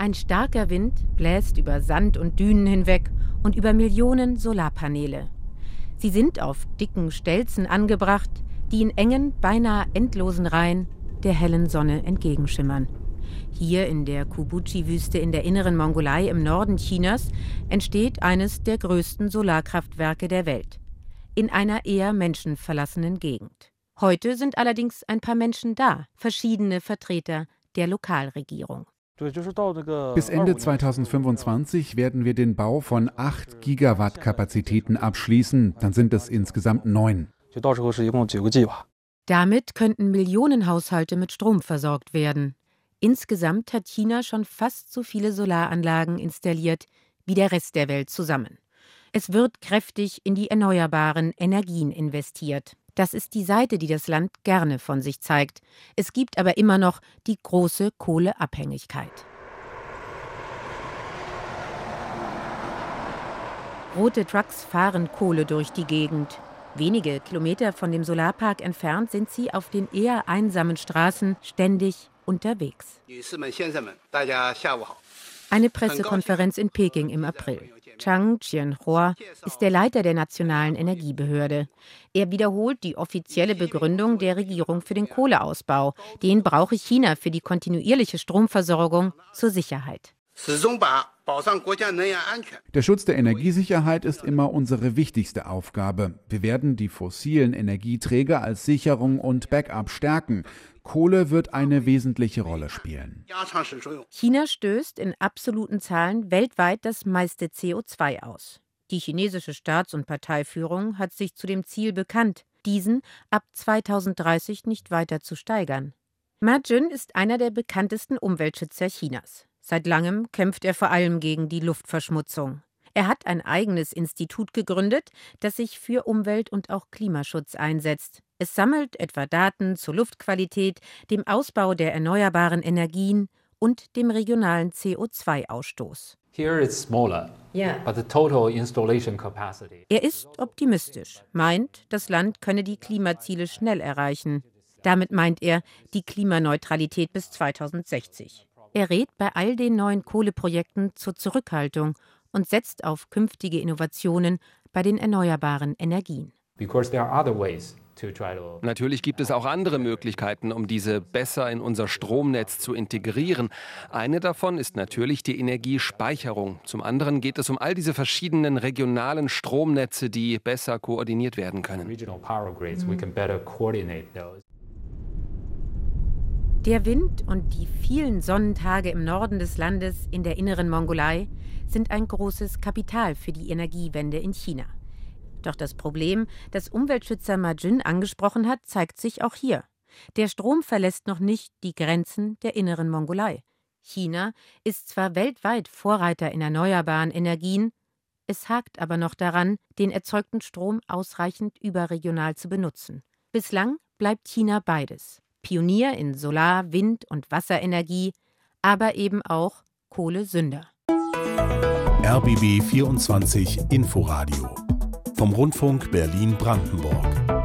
Ein starker Wind bläst über Sand und Dünen hinweg und über Millionen Solarpaneele. Sie sind auf dicken Stelzen angebracht, die in engen, beinahe endlosen Reihen der hellen Sonne entgegenschimmern. Hier in der Kubuchi-Wüste in der inneren Mongolei im Norden Chinas entsteht eines der größten Solarkraftwerke der Welt. In einer eher menschenverlassenen Gegend. Heute sind allerdings ein paar Menschen da, verschiedene Vertreter der Lokalregierung. Bis Ende 2025 werden wir den Bau von 8 Gigawatt Kapazitäten abschließen, dann sind es insgesamt neun. Damit könnten Millionen Haushalte mit Strom versorgt werden. Insgesamt hat China schon fast so viele Solaranlagen installiert wie der Rest der Welt zusammen. Es wird kräftig in die erneuerbaren Energien investiert. Das ist die Seite, die das Land gerne von sich zeigt. Es gibt aber immer noch die große Kohleabhängigkeit. Rote Trucks fahren Kohle durch die Gegend. Wenige Kilometer von dem Solarpark entfernt sind sie auf den eher einsamen Straßen ständig unterwegs. Eine Pressekonferenz in Peking im April. Chang Chien-hua ist der Leiter der Nationalen Energiebehörde. Er wiederholt die offizielle Begründung der Regierung für den Kohleausbau. Den brauche China für die kontinuierliche Stromversorgung zur Sicherheit. Der Schutz der Energiesicherheit ist immer unsere wichtigste Aufgabe. Wir werden die fossilen Energieträger als Sicherung und Backup stärken. Kohle wird eine wesentliche Rolle spielen. China stößt in absoluten Zahlen weltweit das meiste CO2 aus. Die chinesische Staats- und Parteiführung hat sich zu dem Ziel bekannt, diesen ab 2030 nicht weiter zu steigern. Ma Jun ist einer der bekanntesten Umweltschützer Chinas. Seit langem kämpft er vor allem gegen die Luftverschmutzung. Er hat ein eigenes Institut gegründet, das sich für Umwelt- und auch Klimaschutz einsetzt. Es sammelt etwa Daten zur Luftqualität, dem Ausbau der erneuerbaren Energien und dem regionalen CO2-Ausstoß. Er ist optimistisch, meint, das Land könne die Klimaziele schnell erreichen. Damit meint er die Klimaneutralität bis 2060. Er rät bei all den neuen Kohleprojekten zur Zurückhaltung und setzt auf künftige Innovationen bei den erneuerbaren Energien. Natürlich gibt es auch andere Möglichkeiten, um diese besser in unser Stromnetz zu integrieren. Eine davon ist natürlich die Energiespeicherung. Zum anderen geht es um all diese verschiedenen regionalen Stromnetze, die besser koordiniert werden können. Der Wind und die vielen Sonnentage im Norden des Landes in der inneren Mongolei sind ein großes Kapital für die Energiewende in China. Doch das Problem, das Umweltschützer Majin angesprochen hat, zeigt sich auch hier. Der Strom verlässt noch nicht die Grenzen der inneren Mongolei. China ist zwar weltweit Vorreiter in erneuerbaren Energien, es hakt aber noch daran, den erzeugten Strom ausreichend überregional zu benutzen. Bislang bleibt China beides. Pionier in Solar-, Wind- und Wasserenergie, aber eben auch Kohlesünder. RBB 24 Inforadio vom Rundfunk Berlin-Brandenburg.